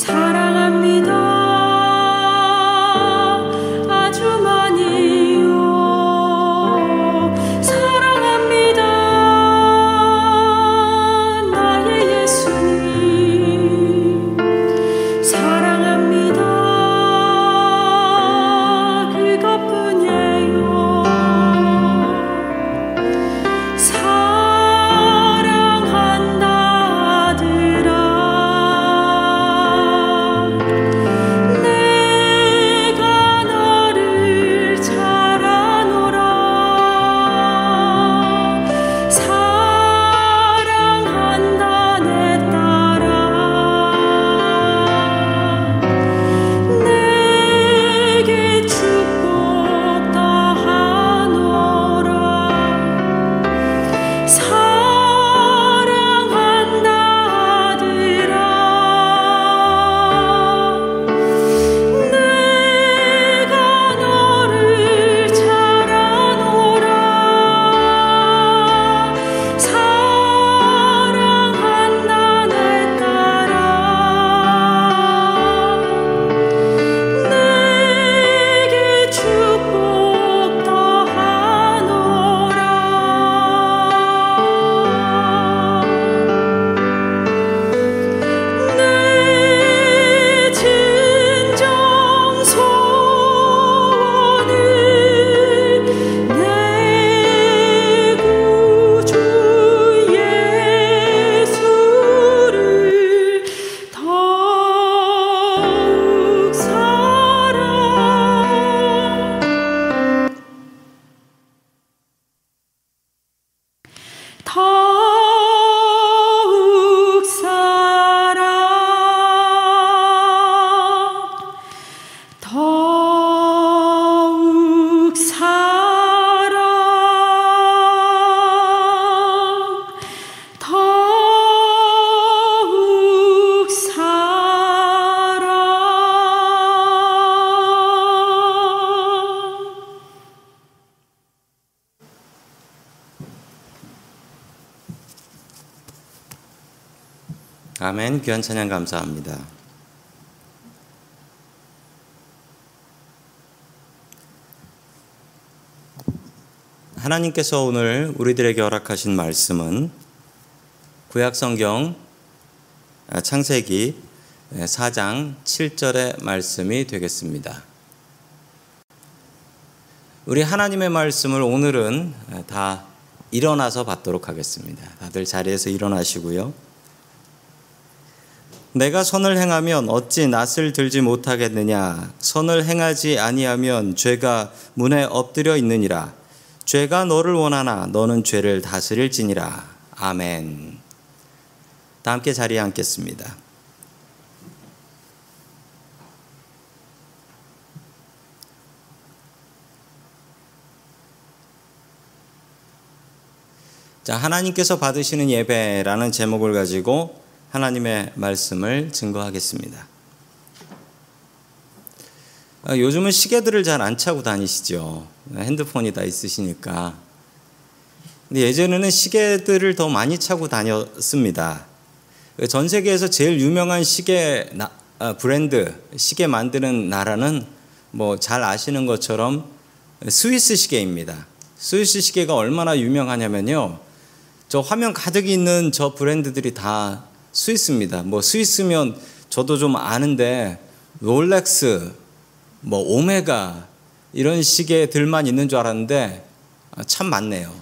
It's hot 귀한 찬양 감사합니다. 하나님께서 오늘 우리들에게 허락하신 말씀은 구약 성경 창세기 4장 7절의 말씀이 되겠습니다. 우리 하나님의 말씀을 오늘은 다 일어나서 받도록 하겠습니다. 다들 자리에서 일어나시고요. 내가 선을 행하면 어찌 낯을 들지 못하겠느냐? 선을 행하지 아니하면 죄가 문에 엎드려 있느니라. 죄가 너를 원하나 너는 죄를 다스릴지니라. 아멘. 다 함께 자리에 앉겠습니다. 자 하나님께서 받으시는 예배라는 제목을 가지고 하나님의 말씀을 증거하겠습니다. 아, 요즘은 시계들을 잘 안 차고 다니시죠. 핸드폰이 다 있으시니까. 근데 예전에는 시계들을 더 많이 차고 다녔습니다. 전 세계에서 제일 유명한 시계 아, 브랜드, 시계 만드는 나라는 뭐 잘 아시는 것처럼 스위스 시계입니다. 스위스 시계가 얼마나 유명하냐면요. 저 화면 가득 있는 저 브랜드들이 다 스위스입니다. 뭐 스위스면 저도 좀 아는데 롤렉스, 뭐 오메가 이런 시계들만 있는 줄 알았는데 아, 참 많네요.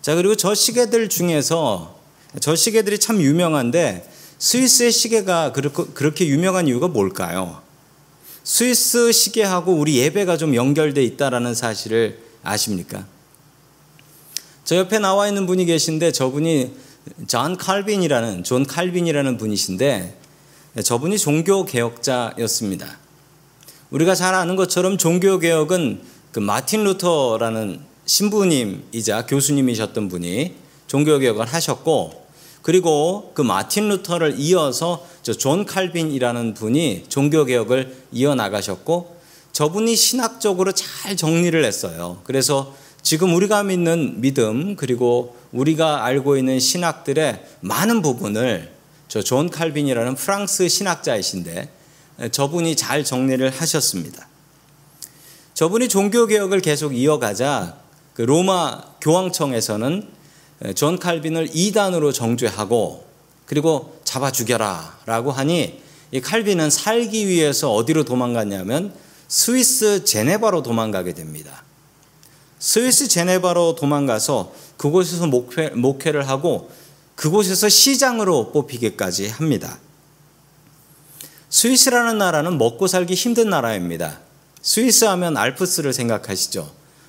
자 그리고 저 시계들 중에서 저 시계들이 참 유명한데 스위스의 시계가 그렇게 유명한 이유가 뭘까요? 스위스 시계하고 우리 예배가 좀 연결돼 있다라는 사실을 아십니까? 저 옆에 나와 있는 분이 계신데 저분이 존 칼빈이라는 존 칼빈이라는 분이신데 저분이 종교 개혁자였습니다. 우리가 잘 아는 것처럼 종교 개혁은 그 마틴 루터라는 신부님이자 교수님이셨던 분이 종교 개혁을 하셨고 그리고 그 마틴 루터를 이어서 존 칼빈이라는 분이 종교 개혁을 이어 나가셨고 저분이 신학적으로 잘 정리를 했어요. 그래서 지금 우리가 믿는 믿음 그리고 우리가 알고 있는 신학들의 많은 부분을 저 존 칼빈이라는 프랑스 신학자이신데 저분이 잘 정리를 하셨습니다. 저분이 종교 개혁을 계속 이어가자 그 로마 교황청에서는 존 칼빈을 이단으로 정죄하고 그리고 잡아 죽여라 라고 하니 이 칼빈은 살기 위해서 어디로 도망갔냐면 스위스 제네바로 도망가게 됩니다. 스위스 제네바로 도망가서 그곳에서 목회, 목회를 하고 그곳에서 시장으로 뽑히기까지 합니다. 스위스라는 나라는 먹고 살기 힘든 나라입니다. 스위스 하면 알프스를 생각하시죠.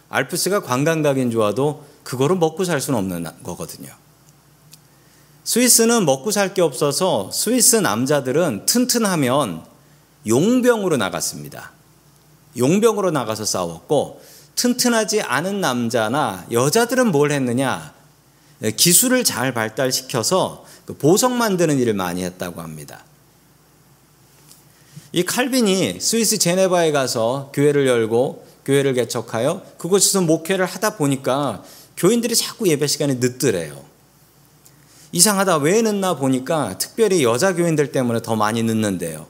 알프스가 관광각인 좋아도 그거를 먹고 살 수는 없는 거거든요. 스위스는 먹고 살 게 없어서 스위스 남자들은 튼튼하면 용병으로 나갔습니다. 용병으로 나가서 싸웠고 튼튼하지 않은 남자나 여자들은 뭘 했느냐? 기술을 잘 발달시켜서 그 보석 만드는 일을 많이 했다고 합니다. 이 칼빈이 스위스 제네바에 가서 교회를 열고 교회를 개척하여 그곳에서 목회를 하다 보니까 교인들이 자꾸 예배 시간이 늦더래요. 이상하다 왜 늦나 보니까 특별히 여자 교인들 때문에 더 많이 늦는데요.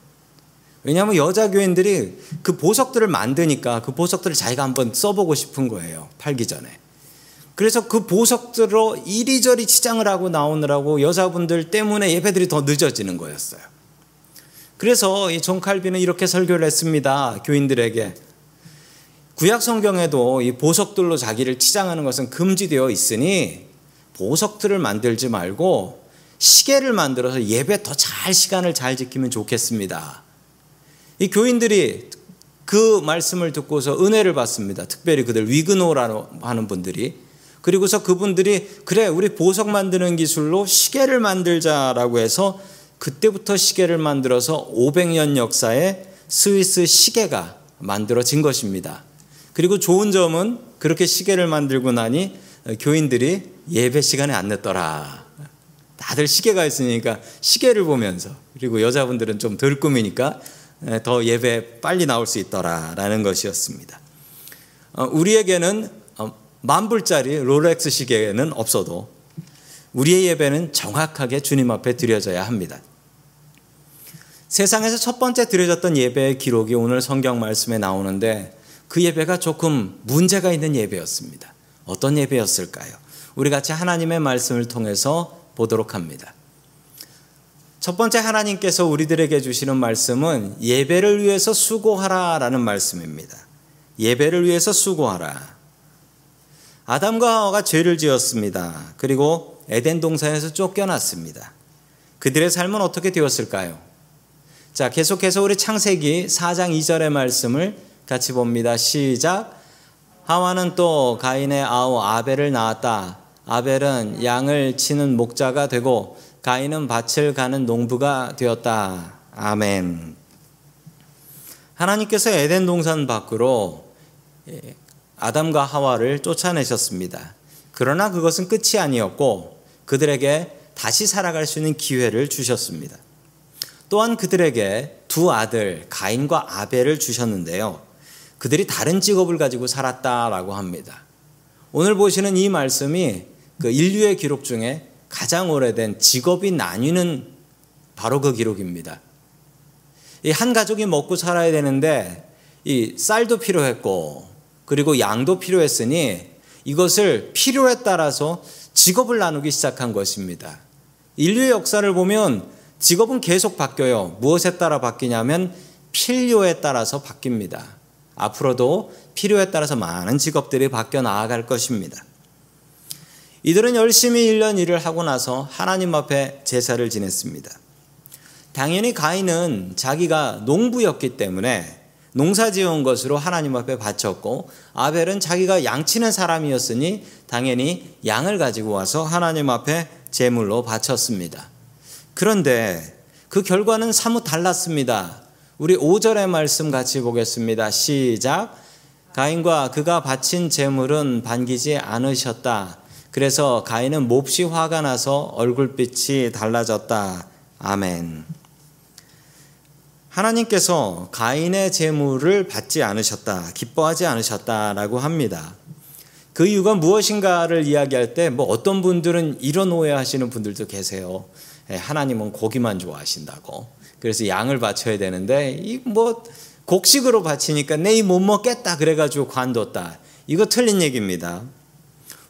왜냐하면 여자 교인들이 그 보석들을 만드니까 그 보석들을 자기가 한번 써보고 싶은 거예요. 팔기 전에. 그래서 그 보석들로 이리저리 치장을 하고 나오느라고 여자분들 때문에 예배들이 더 늦어지는 거였어요. 그래서 이존 칼빈은 이렇게 설교를 했습니다. 교인들에게. 구약 성경에도 이 보석들로 자기를 치장하는 것은 금지되어 있으니 보석들을 만들지 말고 시계를 만들어서 예배 더 잘 시간을 잘 지키면 좋겠습니다. 이 교인들이 그 말씀을 듣고서 은혜를 받습니다. 특별히 그들 위그노라고 하는 분들이. 그리고서 그분들이 그래 우리 보석 만드는 기술로 시계를 만들자라고 해서 그때부터 시계를 만들어서 500년 역사에 스위스 시계가 만들어진 것입니다. 그리고 좋은 점은 그렇게 시계를 만들고 나니 교인들이 예배 시간에 안 늦더라. 다들 시계가 있으니까 시계를 보면서 그리고 여자분들은 좀 덜 꾸미니까 더 예배 빨리 나올 수 있더라라는 것이었습니다. 어, 우리에게는 어, 만 불짜리 롤렉스 시계는 없어도 우리의 예배는 정확하게 주님 앞에 드려져야 합니다. 세상에서 첫 번째 드려졌던 예배의 기록이 오늘 성경 말씀에 나오는데 그 예배가 조금 문제가 있는 예배였습니다. 어떤 예배였을까요? 우리 같이 하나님의 말씀을 통해서 보도록 합니다. 첫 번째 하나님께서 우리들에게 주시는 말씀은 예배를 위해서 수고하라라는 말씀입니다. 예배를 위해서 수고하라. 아담과 하와가 죄를 지었습니다. 그리고 에덴 동산에서 쫓겨났습니다. 그들의 삶은 어떻게 되었을까요? 자, 계속해서 우리 창세기 4장 2절의 말씀을 같이 봅니다. 시작. 하와는 또 가인의 아우 아벨을 낳았다. 아벨은 양을 치는 목자가 되고 가인은 밭을 가는 농부가 되었다. 아멘. 하나님께서 에덴 동산 밖으로 예, 아담과 하와를 쫓아내셨습니다. 그러나 그것은 끝이 아니었고 그들에게 다시 살아갈 수 있는 기회를 주셨습니다. 또한 그들에게 두 아들 가인과 아벨을 주셨는데요. 그들이 다른 직업을 가지고 살았다라고 합니다. 오늘 보시는 이 말씀이 그 인류의 기록 중에 가장 오래된 직업이 나뉘는 바로 그 기록입니다. 이 한 가족이 먹고 살아야 되는데 이 쌀도 필요했고 그리고 양도 필요했으니 이것을 필요에 따라서 직업을 나누기 시작한 것입니다. 인류의 역사를 보면 직업은 계속 바뀌어요. 무엇에 따라 바뀌냐면 필요에 따라서 바뀝니다. 앞으로도 필요에 따라서 많은 직업들이 바뀌어 나아갈 것입니다. 이들은 열심히 1년 일을 하고 나서 하나님 앞에 제사를 지냈습니다. 당연히 가인은 자기가 농부였기 때문에 농사 지은 것으로 하나님 앞에 바쳤고 아벨은 자기가 양치는 사람이었으니 당연히 양을 가지고 와서 하나님 앞에 제물로 바쳤습니다. 그런데 그 결과는 사뭇 달랐습니다. 우리 5절의 말씀 같이 보겠습니다. 시작. 가인과 그가 바친 제물은 반기지 않으셨다. 그래서 가인은 몹시 화가 나서 얼굴빛이 달라졌다. 아멘. 하나님께서 가인의 재물을 받지 않으셨다. 기뻐하지 않으셨다라고 합니다. 그 이유가 무엇인가를 이야기할 때 뭐 어떤 분들은 이런 오해하시는 분들도 계세요. 예, 하나님은 고기만 좋아하신다고. 그래서 양을 바쳐야 되는데 이 뭐 곡식으로 바치니까 내일 못 먹겠다 그래가지고 관뒀다. 이거 틀린 얘기입니다.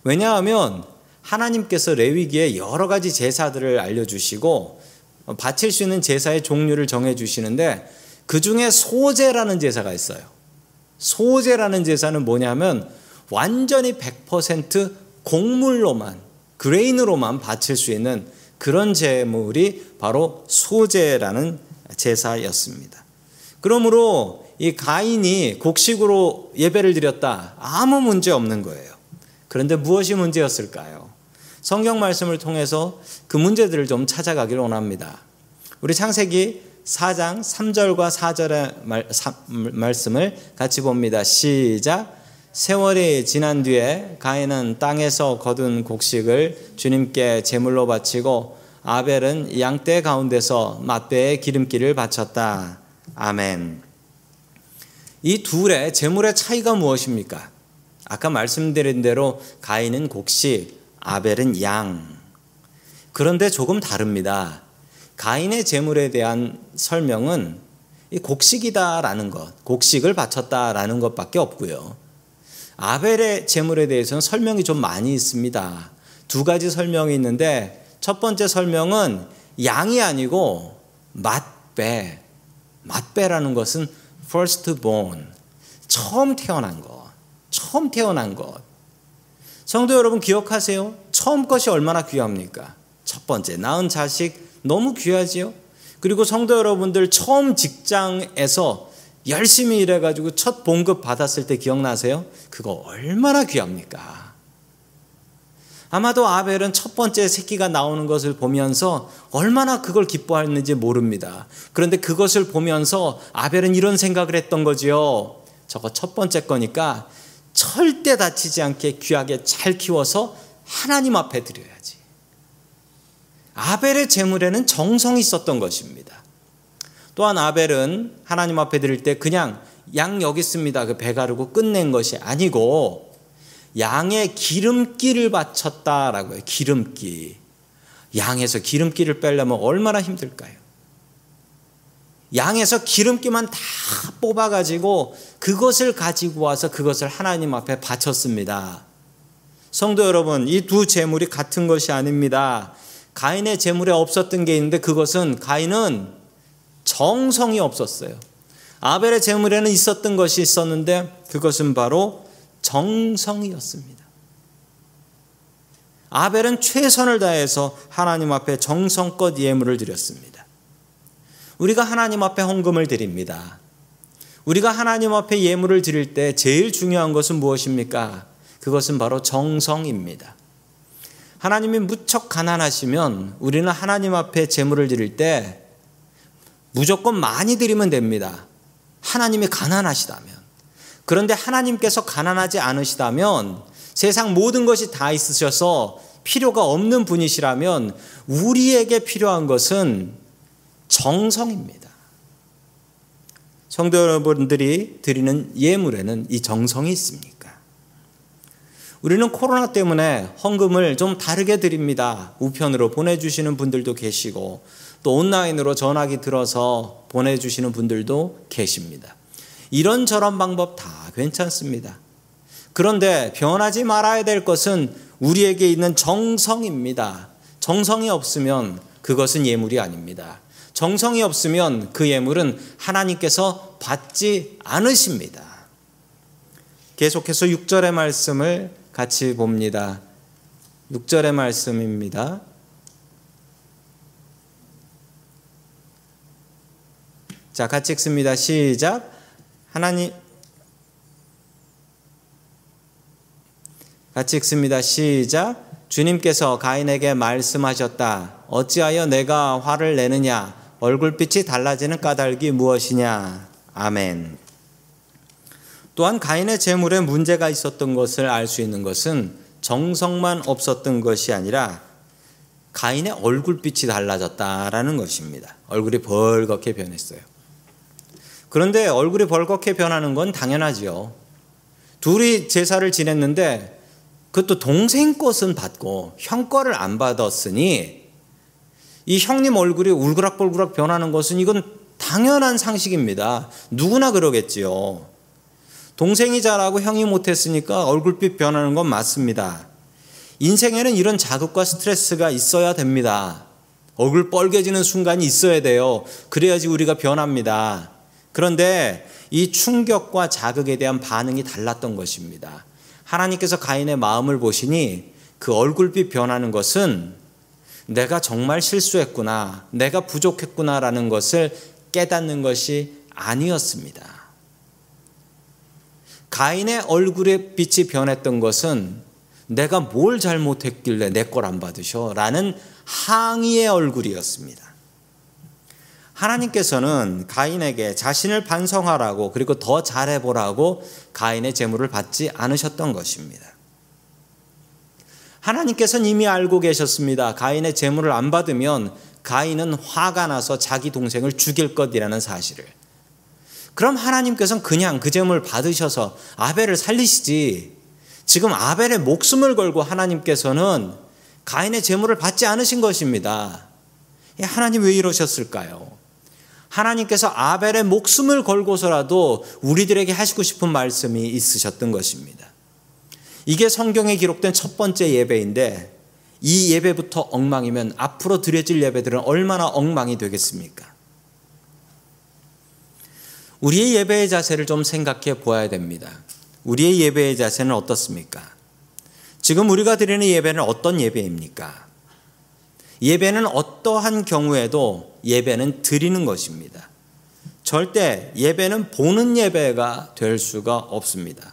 왜냐하면 하나님께서 레위기에 여러 가지 제사들을 알려주시고 바칠 수 있는 제사의 종류를 정해주시는데 그 중에 소제라는 제사가 있어요. 소제라는 제사는 뭐냐면 완전히 100% 곡물로만, 그레인으로만 바칠 수 있는 그런 제물이 바로 소제라는 제사였습니다. 그러므로 이 가인이 곡식으로 예배를 드렸다. 아무 문제 없는 거예요. 그런데 무엇이 문제였을까요? 성경 말씀을 통해서 그 문제들을 좀 찾아가기를 원합니다. 우리 창세기 4장 3절과 4절의 말, 사, 말씀을 같이 봅니다. 시작. 세월이 지난 뒤에 가인은 땅에서 거둔 곡식을 주님께 제물로 바치고 아벨은 양떼 가운데서 맛배의 기름기를 바쳤다. 아멘. 이 둘의 제물의 차이가 무엇입니까? 아까 말씀드린 대로 가인은 곡식, 아벨은 양. 그런데 조금 다릅니다. 가인의 제물에 대한 설명은 이 곡식이다라는 것, 곡식을 바쳤다라는 것밖에 없고요. 아벨의 제물에 대해서는 설명이 좀 많이 있습니다. 두 가지 설명이 있는데 첫 번째 설명은 양이 아니고 맛배. 맛배라는 것은 first born. 처음 태어난 것. 처음 태어난 것. 성도 여러분 기억하세요? 처음 것이 얼마나 귀합니까? 첫 번째, 낳은 자식 너무 귀하지요? 그리고 성도 여러분들 처음 직장에서 열심히 일해가지고 첫 봉급 받았을 때 기억나세요? 그거 얼마나 귀합니까? 아마도 아벨은 첫 번째 새끼가 나오는 것을 보면서 얼마나 그걸 기뻐했는지 모릅니다. 그런데 그것을 보면서 아벨은 이런 생각을 했던 거지요. 저거 첫 번째 거니까 절대 다치지 않게 귀하게 잘 키워서 하나님 앞에 드려야지. 아벨의 재물에는 정성이 있었던 것입니다. 또한 아벨은 하나님 앞에 드릴 때 그냥 양 여기 있습니다. 그 배 가르고 끝낸 것이 아니고 양의 기름기를 바쳤다라고 해요. 기름기. 양에서 기름기를 빼려면 얼마나 힘들까요? 양에서 기름기만 다 뽑아가지고 그것을 가지고 와서 그것을 하나님 앞에 바쳤습니다. 성도 여러분, 이 두 재물이 같은 것이 아닙니다. 가인의 재물에 없었던 게 있는데 그것은 가인은 정성이 없었어요. 아벨의 재물에는 있었던 것이 있었는데 그것은 바로 정성이었습니다. 아벨은 최선을 다해서 하나님 앞에 정성껏 예물을 드렸습니다. 우리가 하나님 앞에 헌금을 드립니다. 우리가 하나님 앞에 예물을 드릴 때 제일 중요한 것은 무엇입니까? 그것은 바로 정성입니다. 하나님이 무척 가난하시면 우리는 하나님 앞에 제물을 드릴 때 무조건 많이 드리면 됩니다. 하나님이 가난하시다면. 그런데 하나님께서 가난하지 않으시다면 세상 모든 것이 다 있으셔서 필요가 없는 분이시라면 우리에게 필요한 것은 정성입니다. 성도 여러분들이 드리는 예물에는 이 정성이 있습니까? 우리는 코로나 때문에 헌금을 좀 다르게 드립니다. 우편으로 보내주시는 분들도 계시고 또 온라인으로 전화기 들어서 보내주시는 분들도 계십니다. 이런저런 방법 다 괜찮습니다. 그런데 변하지 말아야 될 것은 우리에게 있는 정성입니다. 정성이 없으면 그것은 예물이 아닙니다. 정성이 없으면 그 예물은 하나님께서 받지 않으십니다. 계속해서 6절의 말씀을 같이 봅니다. 6절의 말씀입니다. 자, 같이 읽습니다. 시작. 하나님 같이 읽습니다. 시작. 주님께서 가인에게 말씀하셨다. 어찌하여 내가 화를 내느냐? 얼굴빛이 달라지는 까닭이 무엇이냐? 아멘. 또한 가인의 재물에 문제가 있었던 것을 알 수 있는 것은 정성만 없었던 것이 아니라 가인의 얼굴빛이 달라졌다라는 것입니다. 얼굴이 벌겋게 변했어요. 그런데 얼굴이 벌겋게 변하는 건 당연하지요. 둘이 제사를 지냈는데 그것도 동생 것은 받고 형 거를 안 받았으니 이 형님 얼굴이 울그락불그락 변하는 것은 이건 당연한 상식입니다. 누구나 그러겠지요. 동생이 잘하고 형이 못했으니까 얼굴빛 변하는 건 맞습니다. 인생에는 이런 자극과 스트레스가 있어야 됩니다. 얼굴 뻘개지는 순간이 있어야 돼요. 그래야지 우리가 변합니다. 그런데 이 충격과 자극에 대한 반응이 달랐던 것입니다. 하나님께서 가인의 마음을 보시니 그 얼굴빛 변하는 것은 내가 정말 실수했구나, 내가 부족했구나라는 것을 깨닫는 것이 아니었습니다. 가인의 얼굴의 빛이 변했던 것은 내가 뭘 잘못했길래 내 걸 안 받으셔? 라는 항의의 얼굴이었습니다. 하나님께서는 가인에게 자신을 반성하라고 그리고 더 잘해보라고 가인의 재물을 받지 않으셨던 것입니다. 하나님께서는 이미 알고 계셨습니다. 가인의 재물을 안 받으면 가인은 화가 나서 자기 동생을 죽일 것이라는 사실을. 그럼 하나님께서는 그냥 그 재물 받으셔서 아벨을 살리시지. 지금 아벨의 목숨을 걸고 하나님께서는 가인의 재물을 받지 않으신 것입니다. 하나님 왜 이러셨을까요? 하나님께서 아벨의 목숨을 걸고서라도 우리들에게 하시고 싶은 말씀이 있으셨던 것입니다. 이게 성경에 기록된 첫 번째 예배인데 이 예배부터 엉망이면 앞으로 드려질 예배들은 얼마나 엉망이 되겠습니까? 우리의 예배의 자세를 좀 생각해 보아야 됩니다. 우리의 예배의 자세는 어떻습니까? 지금 우리가 드리는 예배는 어떤 예배입니까? 예배는 어떠한 경우에도 예배는 드리는 것입니다. 절대 예배는 보는 예배가 될 수가 없습니다.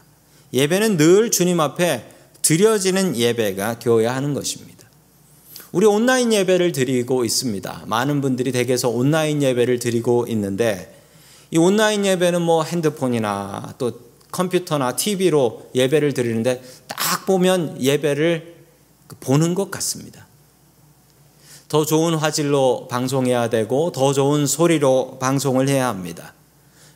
예배는 늘 주님 앞에 드려지는 예배가 되어야 하는 것입니다. 우리 온라인 예배를 드리고 있습니다. 많은 분들이 댁에서 온라인 예배를 드리고 있는데 이 온라인 예배는 뭐 핸드폰이나 또 컴퓨터나 TV로 예배를 드리는데 딱 보면 예배를 보는 것 같습니다. 더 좋은 화질로 방송해야 되고 더 좋은 소리로 방송을 해야 합니다.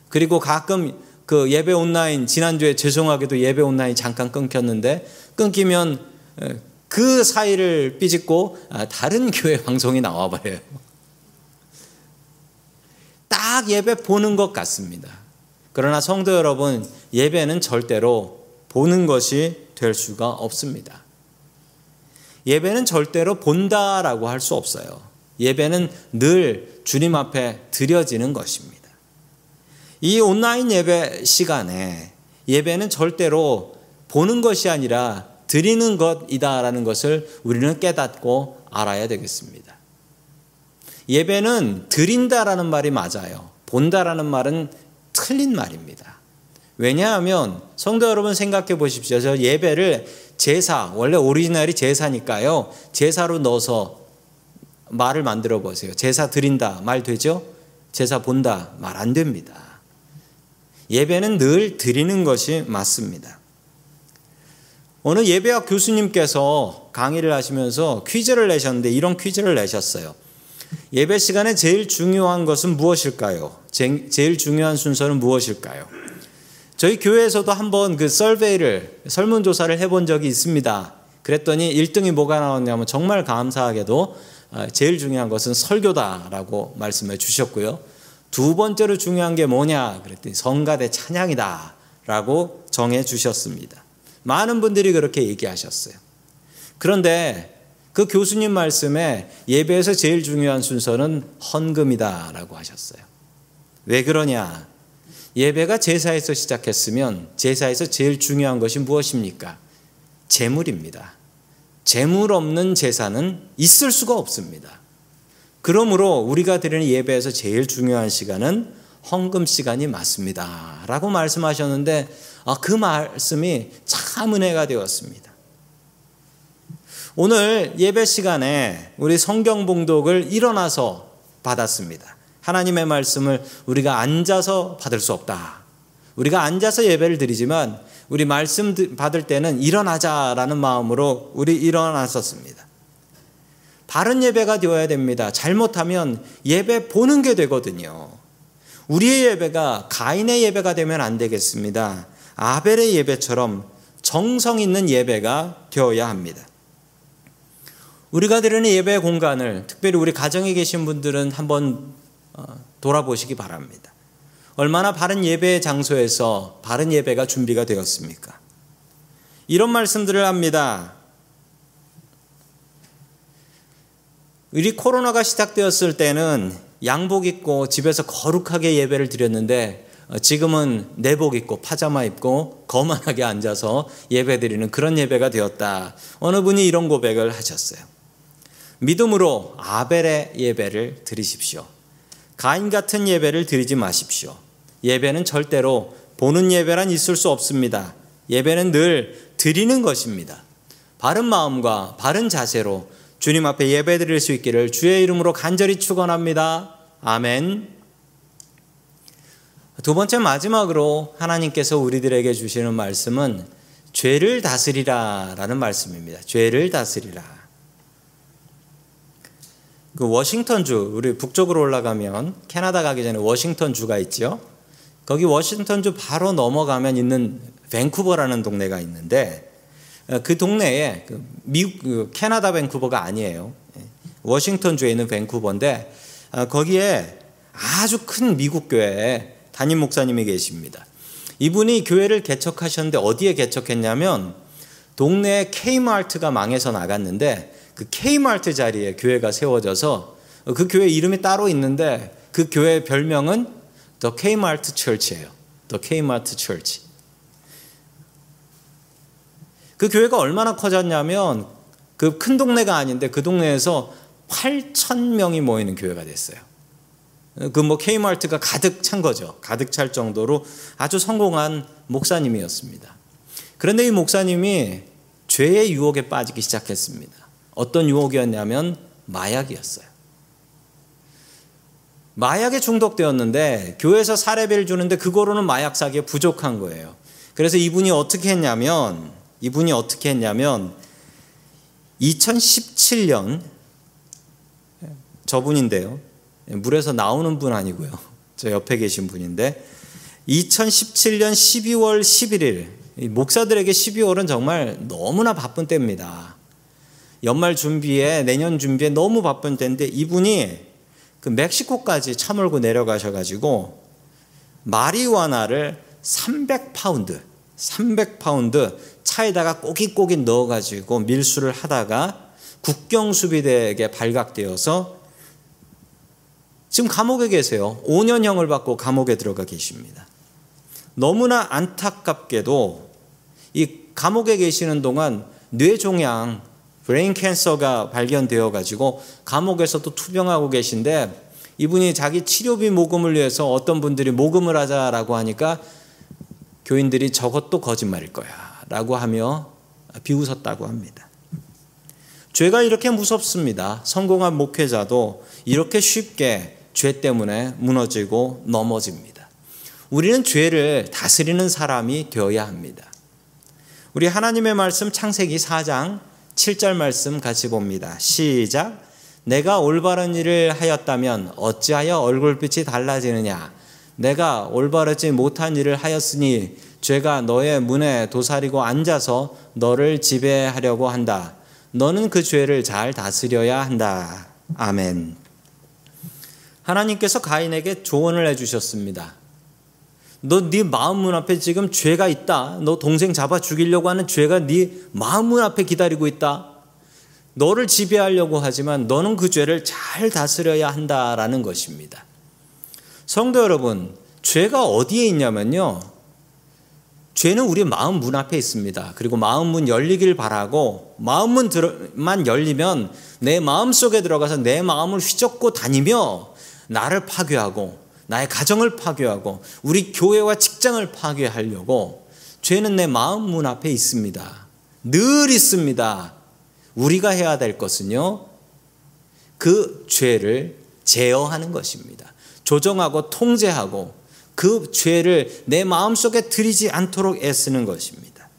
그리고 가끔 그 예배 온라인 지난주에 죄송하게도 예배 온라인 잠깐 끊겼는데 끊기면 그 사이를 삐짓고 아, 다른 교회 방송이 나와 버려요. 딱 예배 보는 것 같습니다. 그러나 성도 여러분, 예배는 절대로 보는 것이 될 수가 없습니다. 예배는 절대로 본다라고 할 수 없어요. 예배는 늘 주님 앞에 드려지는 것입니다. 이 온라인 예배 시간에 예배는 절대로 보는 것이 아니라 드리는 것이다라는 것을 우리는 깨닫고 알아야 되겠습니다. 예배는 드린다라는 말이 맞아요. 본다라는 말은 틀린 말입니다. 왜냐하면 성도 여러분 생각해 보십시오. 저 예배를 제사, 원래 오리지널이 제사니까요. 제사로 넣어서 말을 만들어 보세요. 제사 드린다 말 되죠? 제사 본다 말 안 됩니다. 예배는 늘 드리는 것이 맞습니다. 오늘 예배학 교수님께서 강의를 하시면서 퀴즈를 내셨는데 이런 퀴즈를 내셨어요. 예배 시간에 제일 중요한 것은 무엇일까요? 제일 중요한 순서는 무엇일까요? 저희 교회에서도 한번 그 설베이를 설문조사를 해본 적이 있습니다. 그랬더니 1등이 뭐가 나왔냐면 정말 감사하게도 아, 제일 중요한 것은 설교다라고 말씀해 주셨고요. 두 번째로 중요한 게 뭐냐 그랬더니 성가대 찬양이다 라고 정해 주셨습니다. 많은 분들이 그렇게 얘기하셨어요. 그런데 그 교수님 말씀에 예배에서 제일 중요한 순서는 헌금이다 라고 하셨어요. 왜 그러냐? 예배가 제사에서 시작했으면 제사에서 제일 중요한 것이 무엇입니까? 재물입니다. 재물 없는 제사는 있을 수가 없습니다. 그러므로 우리가 드리는 예배에서 제일 중요한 시간은 헌금 시간이 맞습니다. 라고 말씀하셨는데 아, 그 말씀이 참 은혜가 되었습니다. 오늘 예배 시간에 우리 성경 봉독을 일어나서 받았습니다. 하나님의 말씀을 우리가 앉아서 받을 수 없다. 우리가 앉아서 예배를 드리지만 우리 말씀 받을 때는 일어나자라는 마음으로 우리 일어났었습니다. 바른 예배가 되어야 됩니다. 잘못하면 예배 보는 게 되거든요. 우리의 예배가 가인의 예배가 되면 안 되겠습니다. 아벨의 예배처럼 정성 있는 예배가 되어야 합니다. 우리가 드리는 예배 공간을 특별히 우리 가정에 계신 분들은 한번 어, 돌아보시기 바랍니다. 얼마나 바른 예배 장소에서 바른 예배가 준비가 되었습니까? 이런 말씀들을 합니다. 우리 코로나가 시작되었을 때는 양복 입고 집에서 거룩하게 예배를 드렸는데 어, 지금은 내복 입고 파자마 입고 거만하게 앉아서 예배 드리는 그런 예배가 되었다. 어느 분이 이런 고백을 하셨어요. 믿음으로 아벨의 예배를 드리십시오. 가인 같은 예배를 드리지 마십시오. 예배는 절대로 보는 예배란 있을 수 없습니다. 예배는 늘 드리는 것입니다. 바른 마음과 바른 자세로 주님 앞에 예배 드릴 수 있기를 주의 이름으로 간절히 축원합니다. 아멘. 두 번째 마지막으로 하나님께서 우리들에게 주시는 말씀은 죄를 다스리라라는 말씀입니다. 죄를 다스리라. 그 워싱턴주 우리 북쪽으로 올라가면 캐나다 가기 전에 워싱턴주가 있죠. 거기 워싱턴주 바로 넘어가면 있는 밴쿠버라는 동네가 있는데 어, 그 동네에 그 미국 그 캐나다 밴쿠버가 아니에요. 예. 워싱턴 주에 있는 밴쿠버인데 어, 거기에 아주 큰 미국 교회에 담임 목사님이 계십니다. 이분이 교회를 개척하셨는데 어디에 개척했냐면 동네에 K마트가 망해서 나갔는데 그 K마트 자리에 교회가 세워져서 그 교회 이름이 따로 있는데 그 교회 별명은 더 K마트 철치예요. 더 K마트 철치. 그 교회가 얼마나 커졌냐면 그 큰 동네가 아닌데 그 동네에서 8천 명이 모이는 교회가 됐어요. 그뭐 K마트가 가득 찬 거죠. 가득 찰 정도로 아주 성공한 목사님이었습니다. 그런데 이 목사님이 죄의 유혹에 빠지기 시작했습니다. 어떤 유혹이었냐면 마약이었어요. 마약에 중독되었는데 교회에서 사례비를 주는데 그거로는 마약 사기에 부족한 거예요. 그래서 이분이 어떻게 했냐면 이분이 어떻게 했냐면 2017년 저분인데요. 물에서 나오는 분 아니고요. 저 옆에 계신 분인데 2017년 12월 11일 목사들에게 12월은 정말 너무나 바쁜 때입니다. 연말 준비에 내년 준비에 너무 바쁜 때인데 이분이 그 멕시코까지 차 몰고 내려가셔 가지고 마리화나를 300파운드, 300파운드 차에다가 꼬깃꼬깃 넣어가지고 밀수를 하다가 국경수비대에게 발각되어서 지금 감옥에 계세요. 5년형을 받고 감옥에 들어가 계십니다. 너무나 안타깝게도 이 감옥에 계시는 동안 뇌종양, brain cancer가 발견되어 가지고 감옥에서도 투병하고 계신데 이분이 자기 치료비 모금을 위해서 어떤 분들이 모금을 하자라고 하니까 교인들이 저것도 거짓말일 거야 라고 하며 비웃었다고 합니다. 죄가 이렇게 무섭습니다. 성공한 목회자도 이렇게 쉽게 죄 때문에 무너지고 넘어집니다. 우리는 죄를 다스리는 사람이 되어야 합니다. 우리 하나님의 말씀 창세기 4장 7절 말씀 같이 봅니다. 시작. 내가 올바른 일을 하였다면 어찌하여 얼굴빛이 달라지느냐? 내가 올바르지 못한 일을 하였으니 죄가 너의 문에 도사리고 앉아서 너를 지배하려고 한다. 너는 그 죄를 잘 다스려야 한다. 아멘. 하나님께서 가인에게 조언을 해주셨습니다. 너 네 마음 문 앞에 지금 죄가 있다. 너 동생 잡아 죽이려고 하는 죄가 네 마음 문 앞에 기다리고 있다. 너를 지배하려고 하지만 너는 그 죄를 잘 다스려야 한다라는 것입니다. 성도 여러분, 죄가 어디에 있냐면요. 죄는 우리 마음 문 앞에 있습니다. 그리고 마음 문 열리길 바라고 마음 문만 열리면 내 마음 속에 들어가서 내 마음을 휘젓고 다니며 나를 파괴하고 나의 가정을 파괴하고 우리 교회와 직장을 파괴하려고 죄는 내 마음 문 앞에 있습니다. 늘 있습니다. 우리가 해야 될 것은요. 그 죄를 제어하는 것입니다. 조정하고 통제하고 그 죄를 내 마음속에 들이지 않도록 애쓰는 것입니다.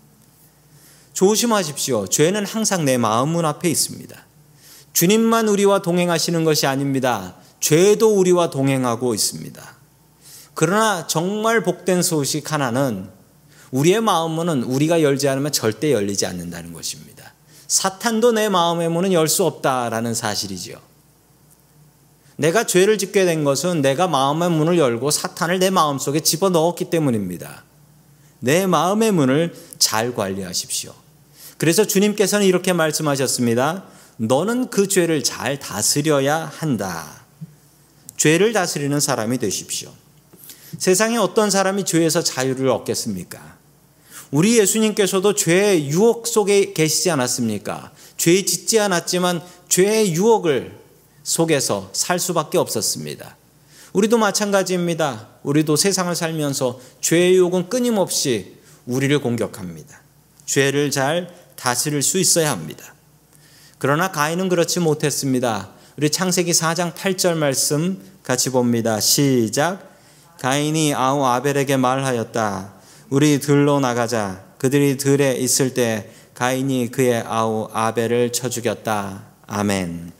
조심하십시오. 죄는 항상 내 마음 문 앞에 있습니다. 주님만 우리와 동행하시는 것이 아닙니다. 죄도 우리와 동행하고 있습니다. 그러나 정말 복된 소식 하나는 우리의 마음문은 우리가 열지 않으면 절대 열리지 않는다는 것입니다. 사탄도 내 마음의 문은 열 수 없다라는 사실이지요. 내가 죄를 짓게 된 것은 내가 마음의 문을 열고 사탄을 내 마음 속에 집어 넣었기 때문입니다. 내 마음의 문을 잘 관리하십시오. 그래서 주님께서는 이렇게 말씀하셨습니다. 너는 그 죄를 잘 다스려야 한다. 죄를 다스리는 사람이 되십시오. 세상에 어떤 사람이 죄에서 자유를 얻겠습니까? 우리 예수님께서도 죄의 유혹 속에 계시지 않았습니까? 죄 짓지 않았지만 죄의 유혹을 속에서 살 수밖에 없었습니다. 우리도 마찬가지입니다. 우리도 세상을 살면서 죄의 유혹은 끊임없이 우리를 공격합니다. 죄를 잘 다스릴 수 있어야 합니다. 그러나 가인은 그렇지 못했습니다. 우리 창세기 4장 8절 말씀 같이 봅니다. 시작. 가인이 아우 아벨에게 말하였다. 우리 들로 나가자. 그들이 들에 있을 때 가인이 그의 아우 아벨을 쳐 죽였다. 아멘.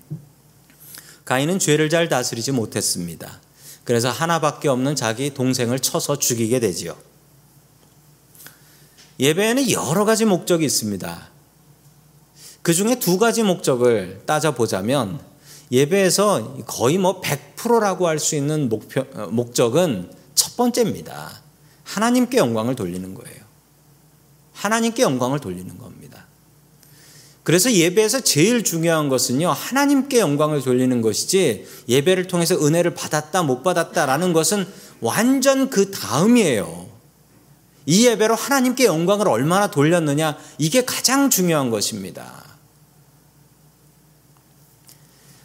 가인은 죄를 잘 다스리지 못했습니다. 그래서 하나밖에 없는 자기 동생을 쳐서 죽이게 되지요. 예배에는 여러 가지 목적이 있습니다. 그 중에 두 가지 목적을 따져보자면 예배에서 거의 뭐 100%라고 할 수 있는 목표, 어, 목적은 첫 번째입니다. 하나님께 영광을 돌리는 거예요. 하나님께 영광을 돌리는 겁니다. 그래서 예배에서 제일 중요한 것은요, 하나님께 영광을 돌리는 것이지, 예배를 통해서 은혜를 받았다, 못 받았다라는 것은 완전 그 다음이에요. 이 예배로 하나님께 영광을 얼마나 돌렸느냐, 이게 가장 중요한 것입니다.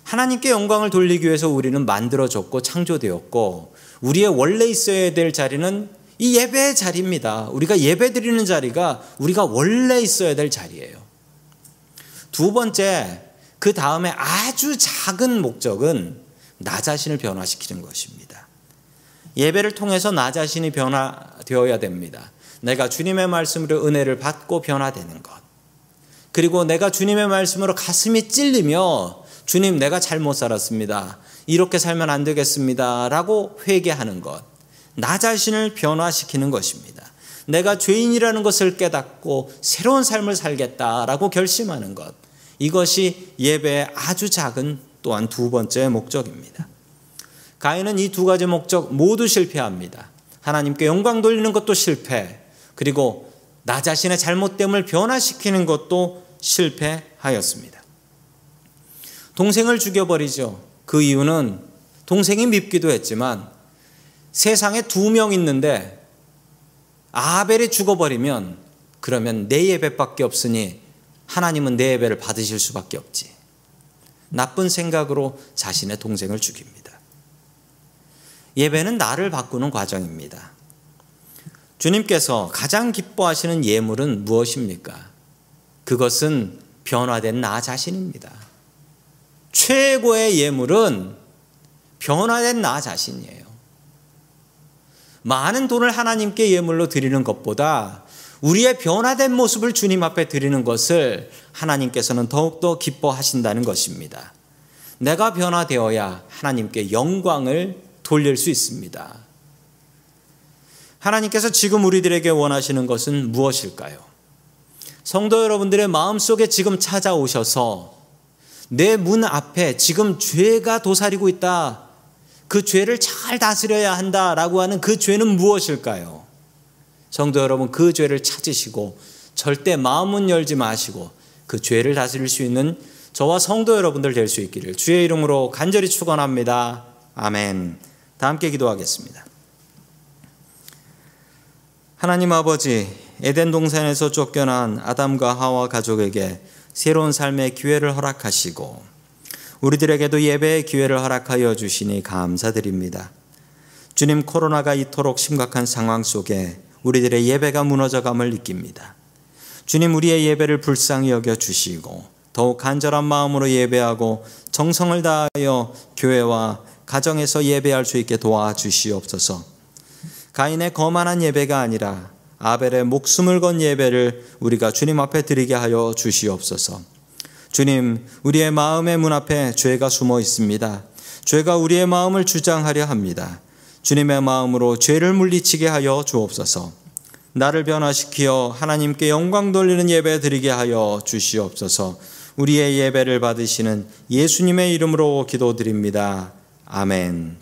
하나님께 영광을 돌리기 위해서 우리는 만들어졌고 창조되었고 우리의 원래 있어야 될 자리는 이 예배의 자리입니다. 우리가 예배 드리는 자리가 우리가 원래 있어야 될 자리예요. 두 번째, 그 다음에 아주 작은 목적은 나 자신을 변화시키는 것입니다. 예배를 통해서 나 자신이 변화되어야 됩니다. 내가 주님의 말씀으로 은혜를 받고 변화되는 것. 그리고 내가 주님의 말씀으로 가슴이 찔리며 주님, 내가 잘못 살았습니다. 이렇게 살면 안 되겠습니다. 라고 회개하는 것. 나 자신을 변화시키는 것입니다. 내가 죄인이라는 것을 깨닫고 새로운 삶을 살겠다라고 결심하는 것. 이것이 예배의 아주 작은 또한 두 번째 목적입니다. 가인은 이 두 가지 목적 모두 실패합니다. 하나님께 영광 돌리는 것도 실패. 그리고 나 자신의 잘못됨을 변화시키는 것도 실패하였습니다. 동생을 죽여버리죠. 그 이유는 동생이 밉기도 했지만 세상에 두 명 있는데 아벨이 죽어버리면 그러면 내 예배밖에 없으니 하나님은 내 예배를 받으실 수밖에 없지. 나쁜 생각으로 자신의 동생을 죽입니다. 예배는 나를 바꾸는 과정입니다. 주님께서 가장 기뻐하시는 예물은 무엇입니까? 그것은 변화된 나 자신입니다. 최고의 예물은 변화된 나 자신이에요. 많은 돈을 하나님께 예물로 드리는 것보다 우리의 변화된 모습을 주님 앞에 드리는 것을 하나님께서는 더욱더 기뻐하신다는 것입니다. 내가 변화되어야 하나님께 영광을 돌릴 수 있습니다. 하나님께서 지금 우리들에게 원하시는 것은 무엇일까요? 성도 여러분들의 마음속에 지금 찾아오셔서 내 문 앞에 지금 죄가 도사리고 있다. 그 죄를 잘 다스려야 한다라고 하는 그 죄는 무엇일까요? 성도 여러분, 그 죄를 찾으시고 절대 마음은 열지 마시고 그 죄를 다스릴 수 있는 저와 성도 여러분들 될 수 있기를 주의 이름으로 간절히 축원합니다. 아멘. 다 함께 기도하겠습니다. 하나님 아버지, 에덴 동산에서 쫓겨난 아담과 하와 가족에게 새로운 삶의 기회를 허락하시고 우리들에게도 예배의 기회를 허락하여 주시니 감사드립니다. 주님 코로나가 이토록 심각한 상황 속에 우리들의 예배가 무너져감을 느낍니다. 주님 우리의 예배를 불쌍히 여겨 주시고 더욱 간절한 마음으로 예배하고 정성을 다하여 교회와 가정에서 예배할 수 있게 도와주시옵소서. 가인의 거만한 예배가 아니라 아벨의 목숨을 건 예배를 우리가 주님 앞에 드리게 하여 주시옵소서. 주님, 우리의 마음의 문 앞에 죄가 숨어 있습니다. 죄가 우리의 마음을 주장하려 합니다. 주님의 마음으로 죄를 물리치게 하여 주옵소서. 나를 변화시키어 하나님께 영광 돌리는 예배 드리게 하여 주시옵소서. 우리의 예배를 받으시는 예수님의 이름으로 기도드립니다. 아멘.